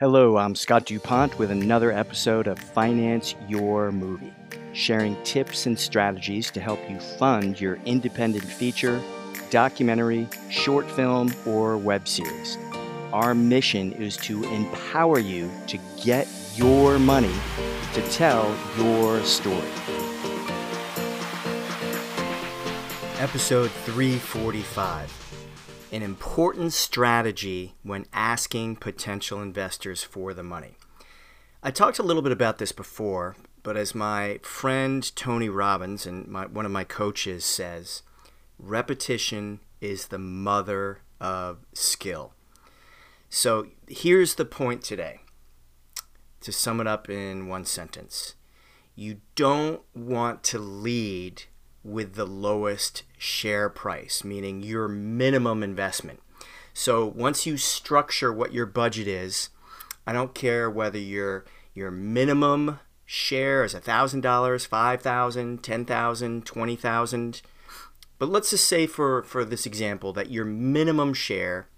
Hello, I'm Scott DuPont with another episode of Finance Your Movie, sharing tips and strategies to help you fund your independent feature, documentary, short film, or web series. Our mission is to empower you to get your money to tell your story. Episode 345 an important strategy when asking potential investors for the money. I talked a little bit about this before, but as my friend Tony Robbins and my, one of my coaches says, repetition is the mother of skill. So here's the point today. To sum it up in one sentence, you don't want to lead with the lowest share price, meaning your minimum investment. So once you structure what your budget is, I don't care whether your your minimum share is $1,000, $5,000, $10,000, $20,000. But let's just say for, for this example that your minimum share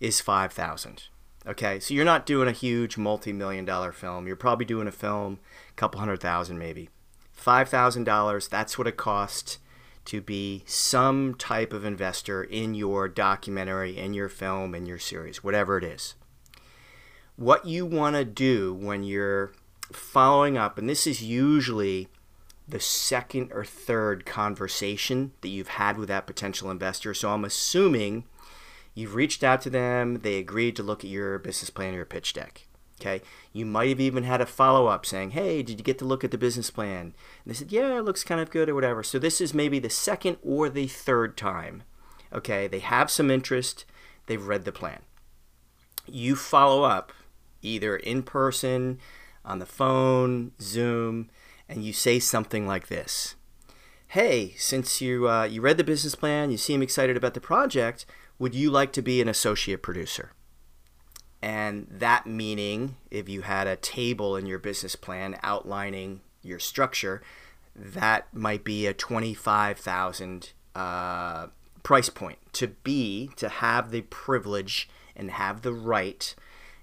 is 5000 Okay, so you're not doing a huge multi million dollar film. You're probably doing a film, a couple hundred thousand maybe. $5,000, that's what it costs to be some type of investor in your documentary, in your film, in your series, whatever it is. What you want to do when you're following up, and this is usually the second or third conversation that you've had with that potential investor. So I'm assuming you've reached out to them, they agreed to look at your business plan or your pitch deck. Okay. You might have even had a follow up saying, Hey, did you get to look at the business plan? And they said, Yeah, it looks kind of good or whatever. So this is maybe the second or the third time. Okay. They have some interest, they've read the plan. You follow up either in person, on the phone, Zoom, and you say something like this Hey, since you, uh, you read the business plan, you seem excited about the project, would you like to be an associate producer? And that meaning, if you had a table in your business plan outlining your structure, that might be a 25,000 uh, price point to be, to have the privilege and have the right,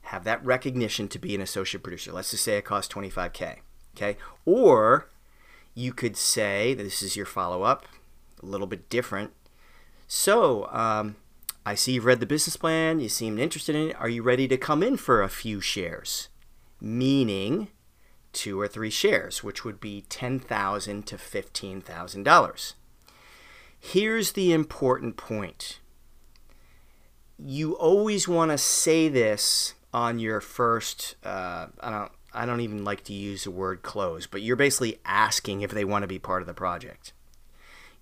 have that recognition to be an associate producer. Let's just say it costs 25K. Okay. Or you could say, this is your follow up, a little bit different. So, um, I see you've read the business plan, you seem interested in it. Are you ready to come in for a few shares? Meaning two or three shares, which would be $10,000 to $15,000. Here's the important point. You always want to say this on your first uh, I don't I don't even like to use the word close, but you're basically asking if they want to be part of the project.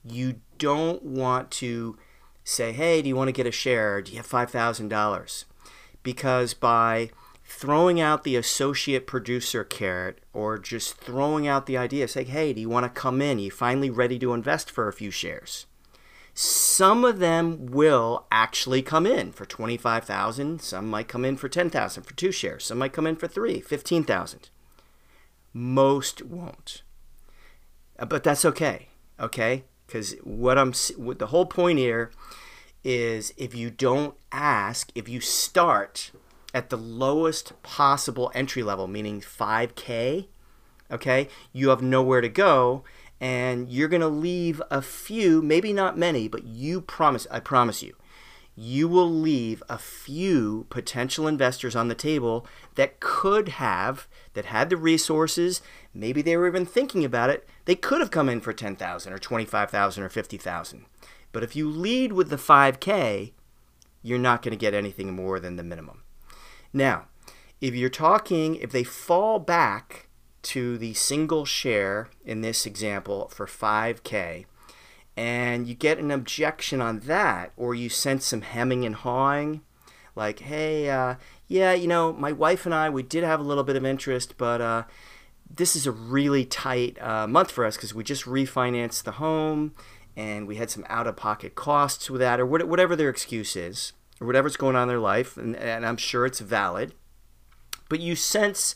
You don't want to say, hey, do you want to get a share? Do you have $5,000? Because by throwing out the associate producer carrot or just throwing out the idea, say, hey, do you want to come in? Are you finally ready to invest for a few shares? Some of them will actually come in for 25,000, some might come in for 10,000 for two shares, some might come in for 3, 15,000. Most won't. Uh, but that's okay, okay? Because what I'm what the whole point here is if you don't ask, if you start at the lowest possible entry level, meaning 5K, okay, you have nowhere to go and you're going to leave a few, maybe not many, but you promise, I promise you, you will leave a few potential investors on the table that could have, that had the resources, maybe they were even thinking about it, they could have come in for 10,000 or 25,000 or 50,000. But if you lead with the 5K, you're not going to get anything more than the minimum. Now, if you're talking, if they fall back to the single share in this example for 5K, and you get an objection on that, or you sense some hemming and hawing, like, hey, uh, yeah, you know, my wife and I, we did have a little bit of interest, but uh, this is a really tight uh, month for us because we just refinanced the home and we had some out of pocket costs with that, or whatever their excuse is, or whatever's going on in their life, and, and I'm sure it's valid. But you sense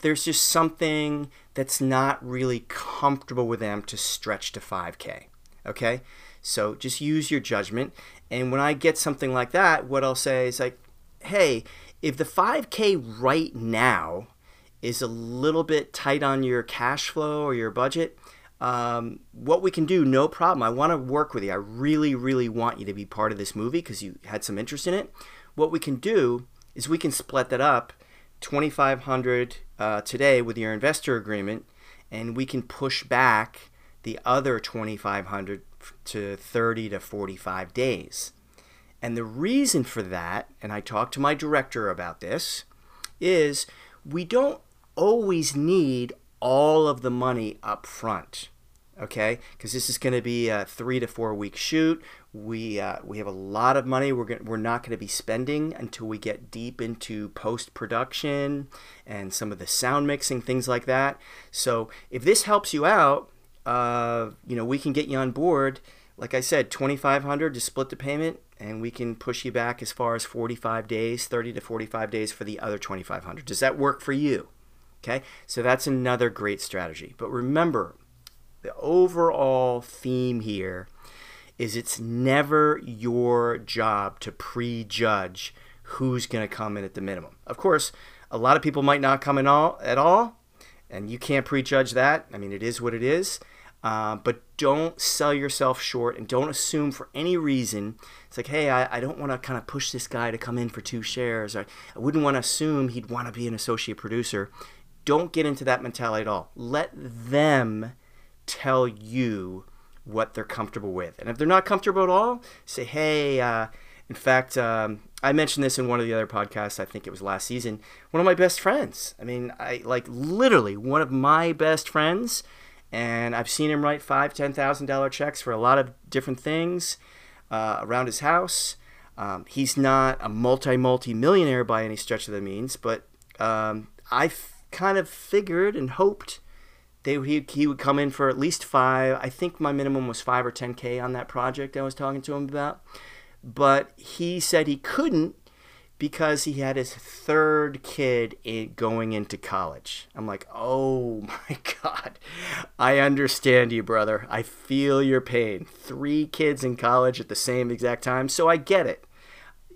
there's just something that's not really comfortable with them to stretch to 5K. Okay? So just use your judgment. And when I get something like that, what I'll say is like, hey, if the 5K right now is a little bit tight on your cash flow or your budget, um, what we can do, no problem. I want to work with you. I really, really want you to be part of this movie because you had some interest in it. What we can do is we can split that up, 2,500 uh, today with your investor agreement, and we can push back the other 2,500 to 30 to 45 days. And the reason for that, and I talked to my director about this, is we don't always need all of the money up front okay? Because this is going to be a three to four week shoot. We uh, we have a lot of money we're going we're not going to be spending until we get deep into post production and some of the sound mixing things like that. So if this helps you out uh, you know we can get you on board like i said 2500 to split the payment and we can push you back as far as 45 days 30 to 45 days for the other 2500 does that work for you Okay, so that's another great strategy. But remember, the overall theme here is it's never your job to prejudge who's going to come in at the minimum. Of course, a lot of people might not come in all at all, and you can't prejudge that. I mean, it is what it is. Uh, but don't sell yourself short and don't assume for any reason it's like hey i, I don't want to kind of push this guy to come in for two shares I, I wouldn't want to assume he'd want to be an associate producer don't get into that mentality at all. Let them tell you what they're comfortable with. And if they're not comfortable at all, say, hey, uh, in fact, um, I mentioned this in one of the other podcasts. I think it was last season. One of my best friends. I mean, I like literally one of my best friends, and I've seen him write five, ten thousand dollar checks for a lot of different things uh, around his house. Um, he's not a multi multi millionaire by any stretch of the means, but um, I kind of figured and hoped they he, he would come in for at least five. I think my minimum was five or 10K on that project I was talking to him about. But he said he couldn't because he had his third kid in, going into college. I'm like, oh my God. I understand you, brother. I feel your pain. Three kids in college at the same exact time. So I get it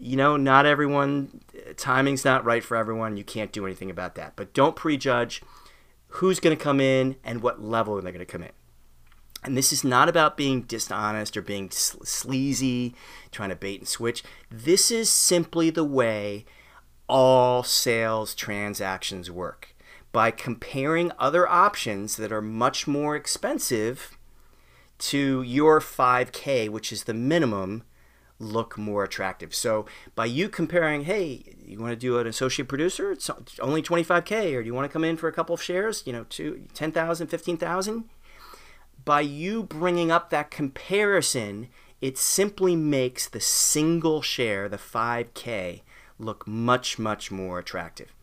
you know, not everyone, timing's not right for everyone. You can't do anything about that. But don't prejudge who's going to come in and what level they're going to come in. And this is not about being dishonest or being sleazy, trying to bait and switch. This is simply the way all sales transactions work. By comparing other options that are much more expensive to your 5K, which is the minimum look more attractive. So by you comparing, hey, you want to do an associate producer? It's only 25K, or do you want to come in for a couple of shares, you know, two, 10,000, 15,000? By you bringing up that comparison, it simply makes the single share, the 5K, look much, much more attractive.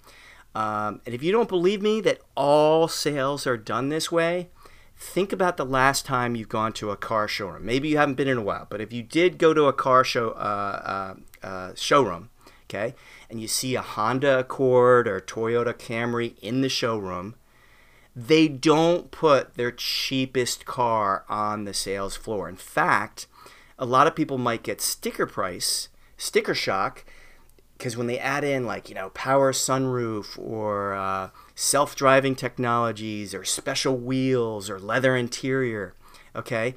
Um, and if you don't believe me that all sales are done this way, think about the last time you've gone to a car showroom. Maybe you haven't been in a while, but if you did go to a car show uh, uh, uh, showroom, okay, and you see a Honda Accord or Toyota Camry in the showroom, they don't put their cheapest car on the sales floor. In fact, a lot of people might get sticker price, sticker shock, because when they add in like you know power sunroof or uh, self-driving technologies or special wheels or leather interior okay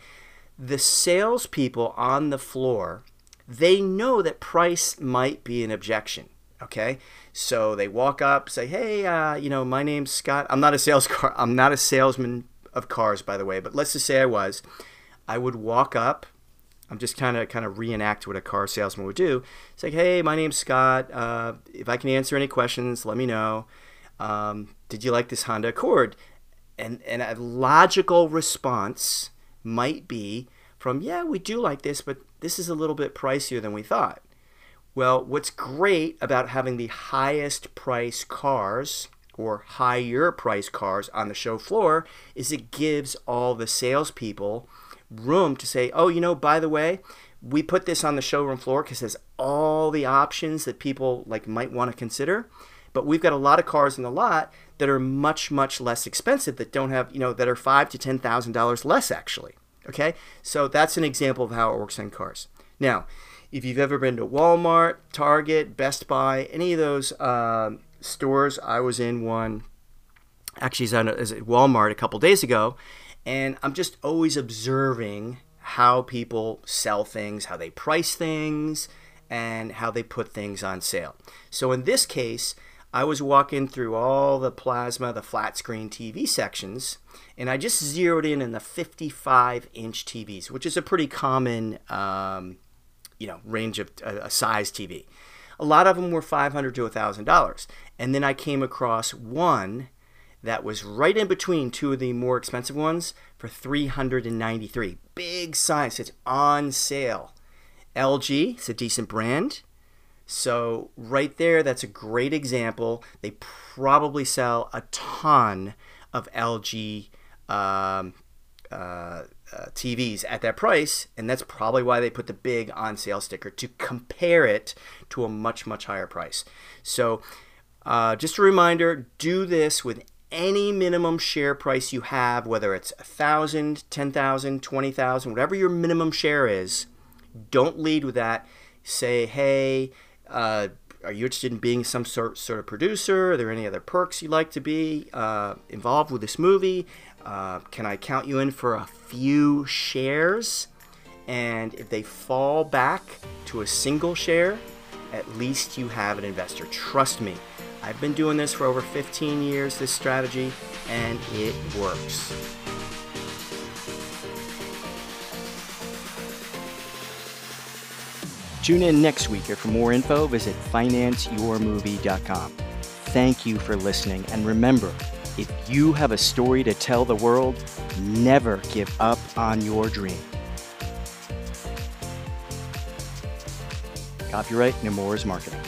the salespeople on the floor they know that price might be an objection okay? So they walk up say hey uh, you know my name's scott. I'm not a sales car i'm not a salesman of cars by the way but let's just say i was. I would walk up I'm just kind of kind of reenact what a car salesman would do. It's like, hey, my name's Scott. Uh, if I can answer any questions, let me know. Um, did you like this Honda Accord? And and a logical response might be from, yeah, we do like this, but this is a little bit pricier than we thought. Well, what's great about having the highest price cars or higher price cars on the show floor is it gives all the salespeople room to say, oh, you know, by the way, we put this on the showroom floor because there's all the options that people like might want to consider. But we've got a lot of cars in the lot that are much, much less expensive that don't have, you know, that are five to ten thousand dollars less actually. Okay, so that's an example of how it works on cars. Now, If you've ever been to Walmart, Target, Best Buy, any of those uh, stores, I was in one. Actually, I was at Walmart a couple days ago, and I'm just always observing how people sell things, how they price things, and how they put things on sale. So in this case, I was walking through all the plasma, the flat screen TV sections, and I just zeroed in on the 55 inch TVs, which is a pretty common, um, you know, range of uh, a size TV. A lot of them were 500 to $1,000, and then I came across one that was right in between two of the more expensive ones for 393. Big sign says on sale. LG, it's a decent brand. So, right there, that's a great example. They probably sell a ton of LG um, uh, uh, TVs at that price, and that's probably why they put the big on sale sticker to compare it to a much, much higher price. So, uh, just a reminder do this with any minimum share price you have, whether it's a thousand, ten thousand, twenty thousand, whatever your minimum share is. Don't lead with that. Say, hey, uh, are you interested in being some sort sort of producer? Are there any other perks you'd like to be uh, involved with this movie? Uh, can I count you in for a few shares? And if they fall back to a single share, at least you have an investor. Trust me, I've been doing this for over 15 years, this strategy, and it works. Tune in next week, or for more info, visit financeyourmovie.com. Thank you for listening, and remember, if you have a story to tell the world, never give up on your dream. Copyright Nemours Marketing.